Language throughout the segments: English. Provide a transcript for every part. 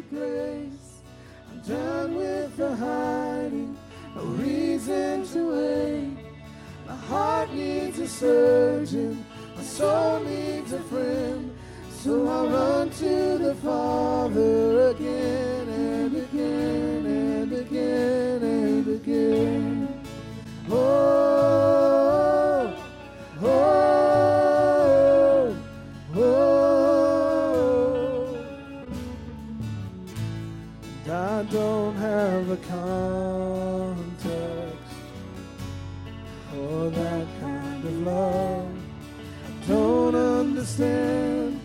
into grace. I'm done with the hiding, no reason to wait. My heart needs a surgeon, my soul needs a friend. So I run to the Father again and again and again and again. That kind of love. I don't understand.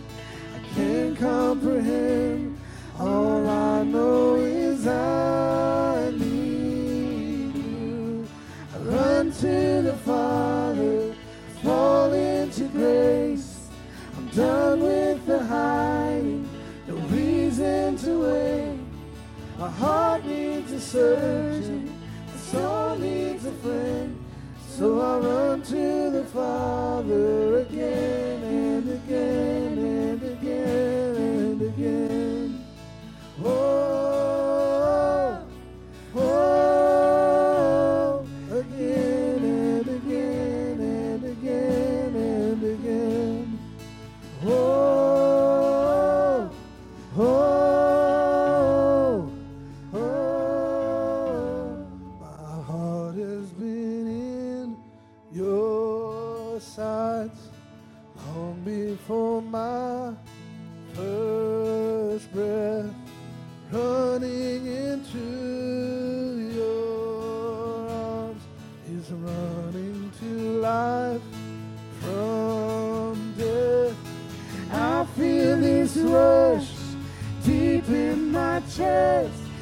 I can't comprehend. All I know is I need you. I run to the Father, fall into grace. I'm done with the hiding, no reason to wait. My heart needs a surgeon, my soul needs a friend. So I run to the Father again and again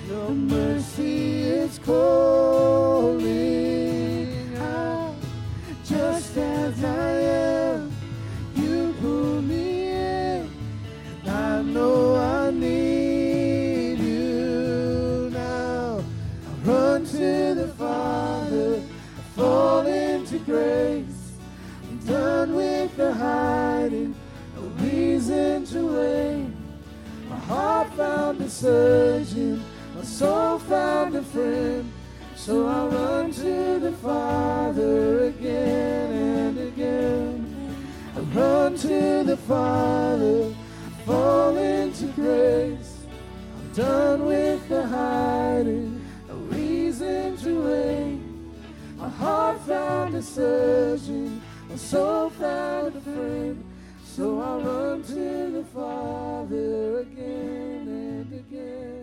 Your mercy is calling out just as I am. You pull me in. I know I need you now. I run to the Father, I fall into grace. I'm done with the hiding, no reason to wait. My heart found a my soul found a friend. So I run to the Father again and again. I run to the Father, fall into grace. I'm done with the hiding, no reason to wait. My heart found a surgeon, my soul found a friend. So I run to the Father again and again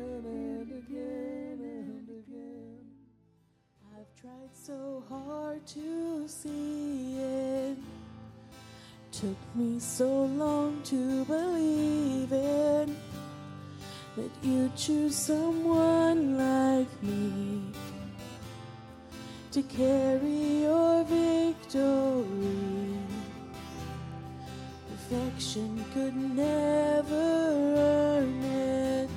tried so hard to see it. Took me so long to believe it that you choose someone like me to carry your victory. Perfection could never earn it.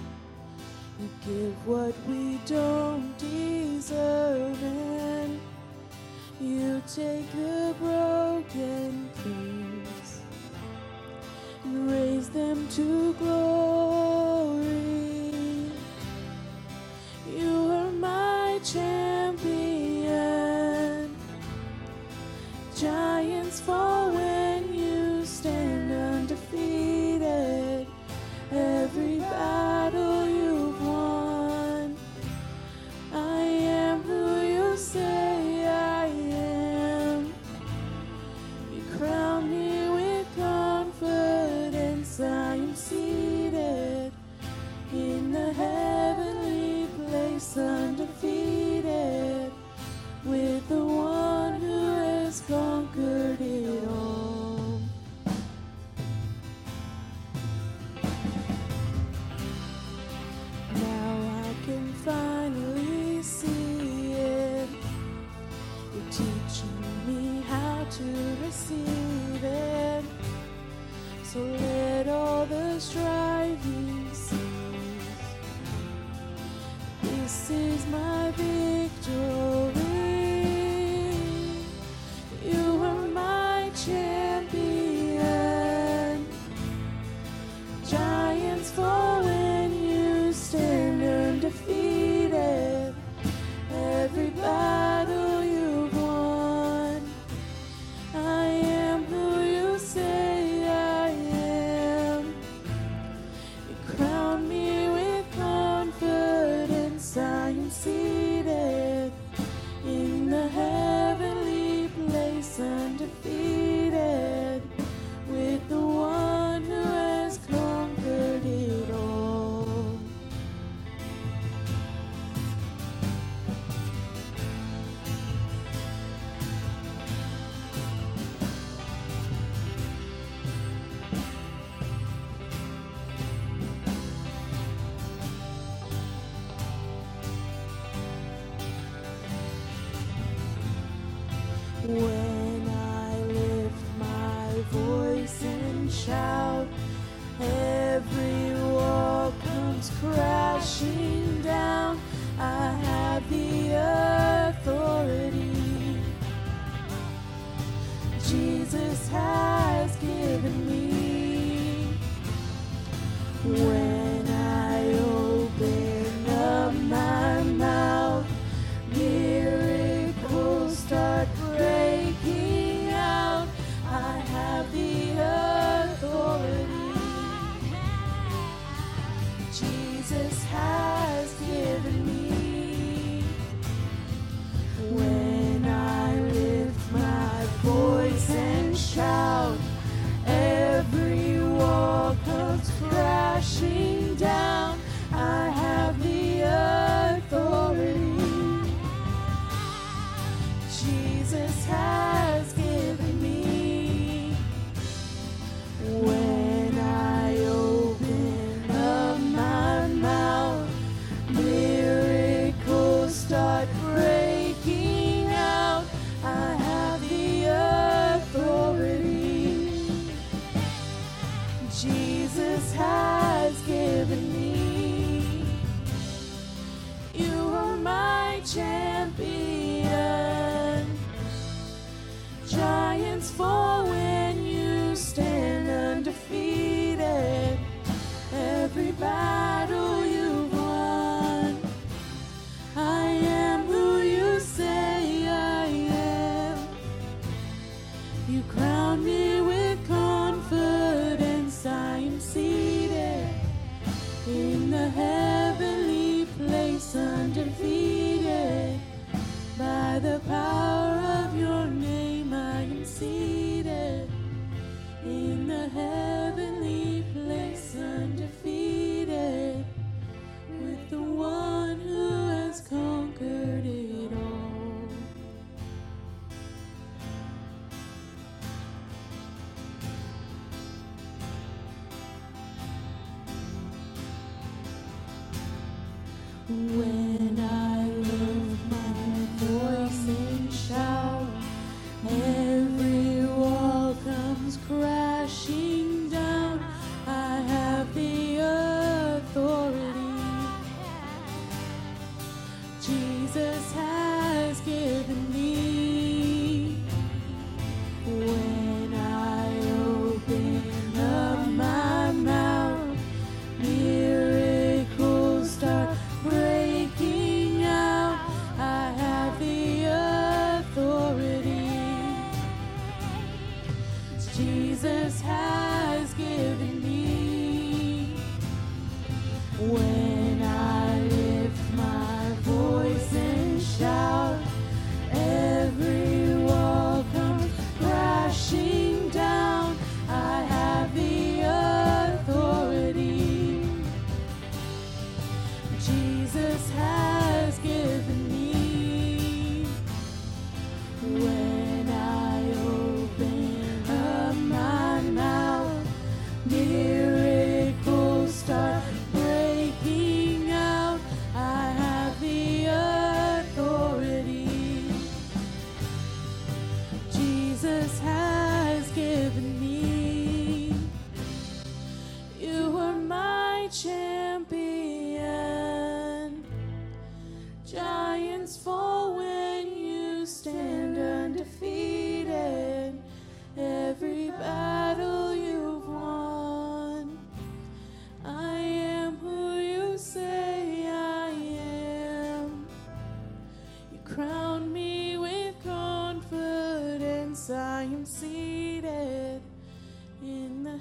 You give what we don't deserve, and you take the broken things and raise them to glory. when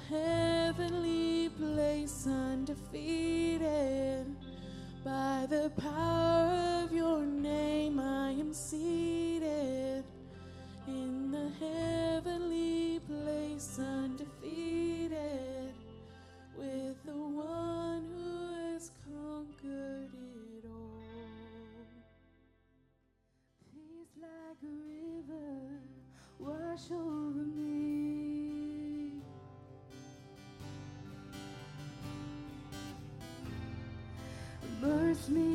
heavenly place undefeated. By the power of your name, I am seated in the heavenly place undefeated with the one who has conquered it all. Peace like a river, wash over me. me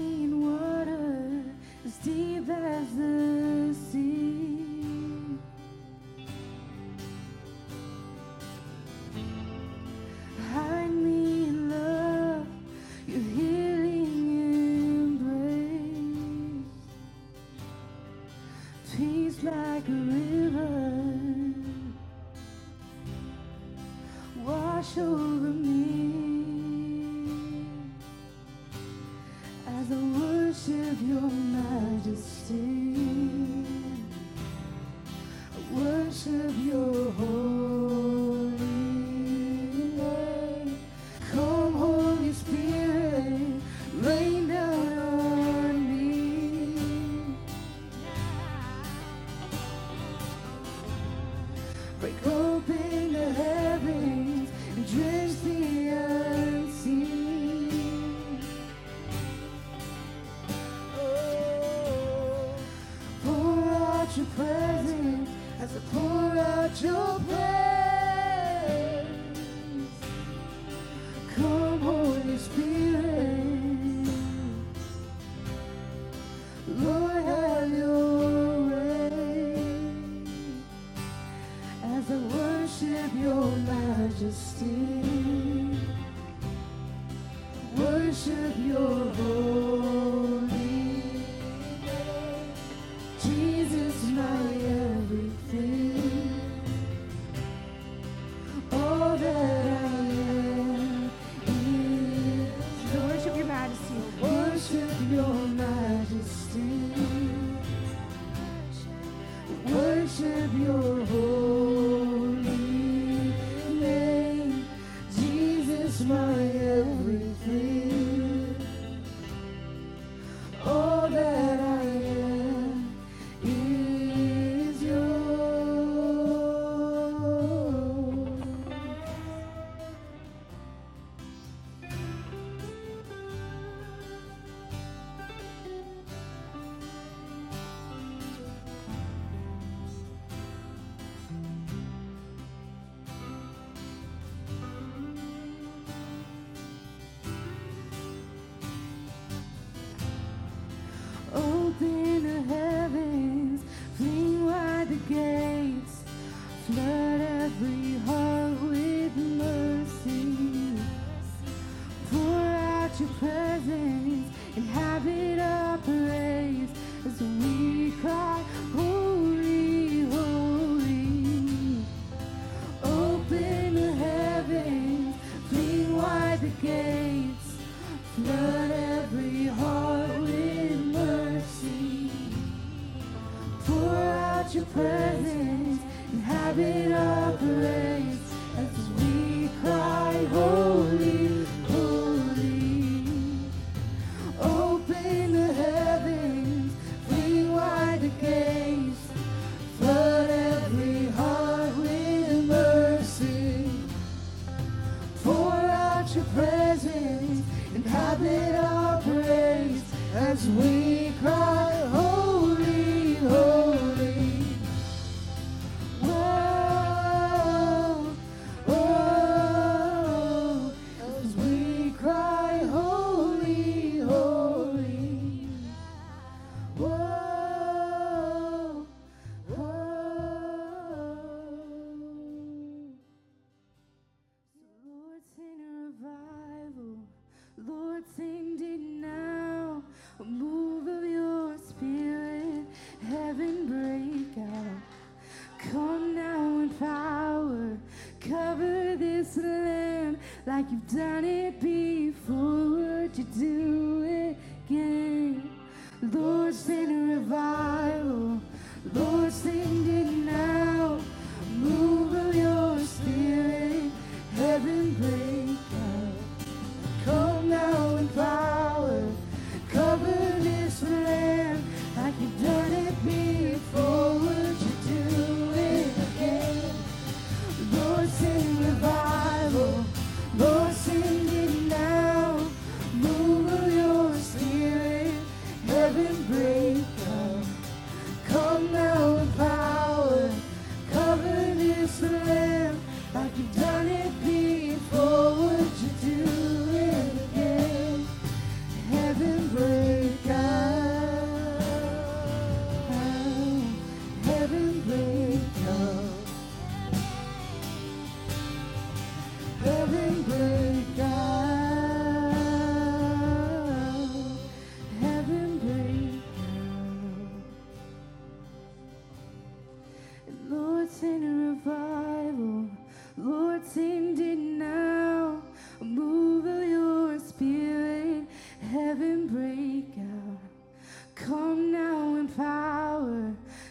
worship your holy name. Jesus, my God's we. done it before, would you do it again? Lord, send a revival. Lord, send a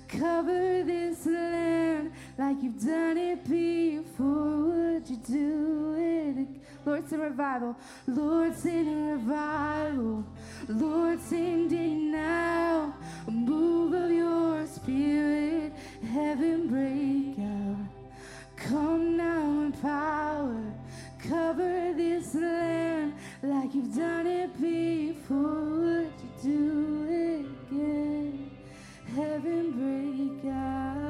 Cover this land like you've done it before. Would you do it? Lord, send revival. Lord, send revival. Lord, send it now. A move of your spirit. Heaven break out. Come now in power. Cover this land like you've done it before. Would you do it again? Heaven break out.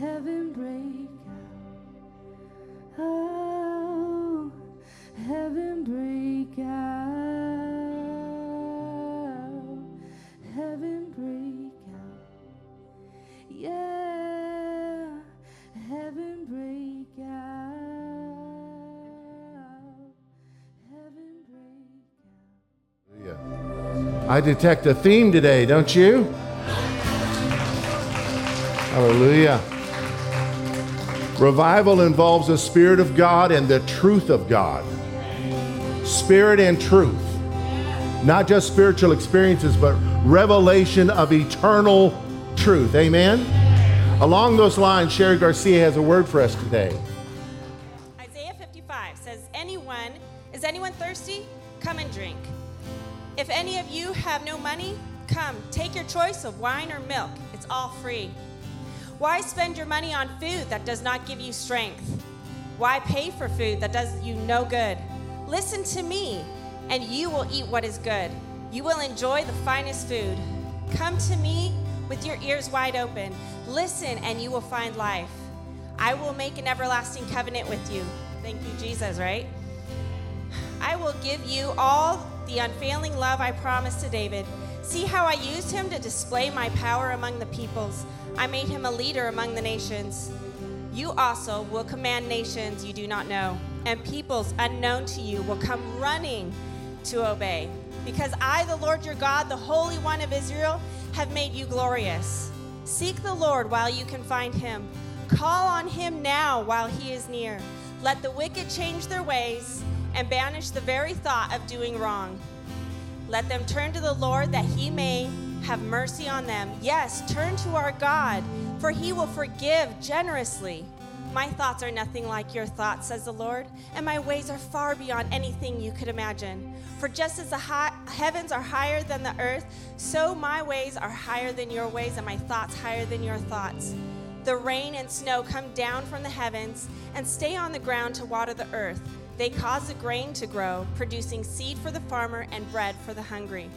Heaven break out. Oh, heaven break out. I detect a theme today, don't you? Hallelujah. Revival involves the Spirit of God and the truth of God. Spirit and truth. Not just spiritual experiences, but revelation of eternal truth. Amen? Along those lines, Sherry Garcia has a word for us today. Isaiah 55 says, Anyone, is anyone thirsty? Come and drink. If any of you have no money, come, take your choice of wine or milk. It's all free. Why spend your money on food that does not give you strength? Why pay for food that does you no good? Listen to me, and you will eat what is good. You will enjoy the finest food. Come to me with your ears wide open. Listen, and you will find life. I will make an everlasting covenant with you. Thank you, Jesus, right? I will give you all the unfailing love I promised to David. See how I used him to display my power among the peoples. I made him a leader among the nations. You also will command nations you do not know, and peoples unknown to you will come running to obey. Because I, the Lord your God, the Holy One of Israel, have made you glorious. Seek the Lord while you can find him. Call on him now while he is near. Let the wicked change their ways and banish the very thought of doing wrong. Let them turn to the Lord that he may have mercy on them. Yes, turn to our God, for he will forgive generously. My thoughts are nothing like your thoughts, says the Lord, and my ways are far beyond anything you could imagine. For just as the high, heavens are higher than the earth, so my ways are higher than your ways, and my thoughts higher than your thoughts. The rain and snow come down from the heavens and stay on the ground to water the earth. They cause the grain to grow, producing seed for the farmer and bread for the hungry.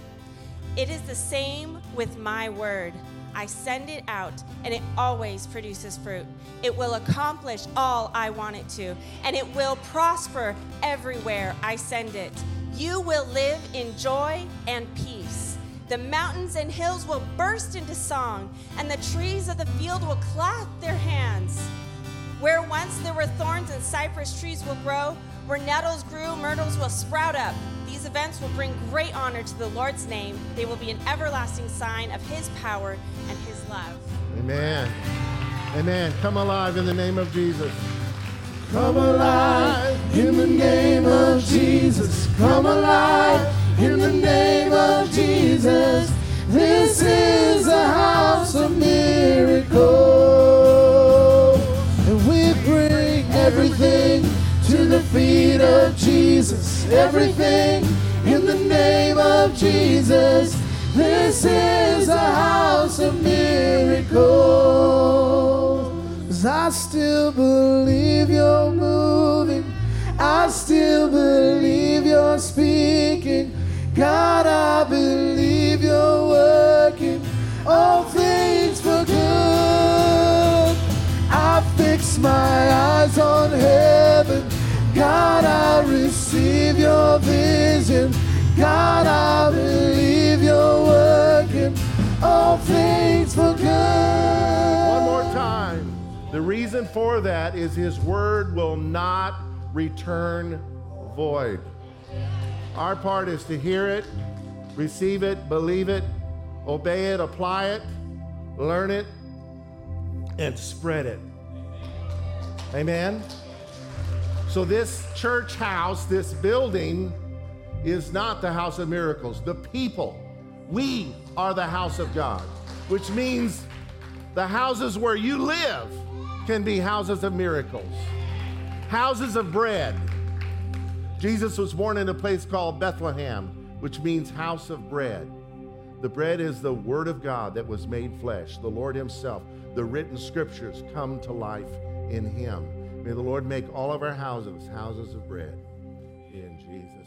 It is the same with my word. I send it out, and it always produces fruit. It will accomplish all I want it to, and it will prosper everywhere I send it. You will live in joy and peace. The mountains and hills will burst into song, and the trees of the field will clap their hands. Where once there were thorns and cypress trees will grow, where nettles grew, myrtles will sprout up. These events will bring great honor to the Lord's name. They will be an everlasting sign of his power and his love. Amen. Amen. Come alive in the name of Jesus. Come alive in the name of Jesus. Come alive in the name of Jesus. This is a house of miracles. And we bring everything to the feet of Jesus. Everything in the name of Jesus. This is a house of miracles. I still believe you're moving. I still believe you're speaking. God, I believe you're working all things for good. I fix my eyes on heaven. God, I receive your vision. God, I believe you're working all things for good. One more time. The reason for that is his word will not return void. Our part is to hear it, receive it, believe it, obey it, apply it, learn it, and spread it. Amen. So, this church house, this building, is not the house of miracles. The people, we are the house of God, which means the houses where you live can be houses of miracles, houses of bread. Jesus was born in a place called Bethlehem, which means house of bread. The bread is the Word of God that was made flesh, the Lord Himself. The written scriptures come to life in Him. May the Lord make all of our houses houses of bread. In Jesus'.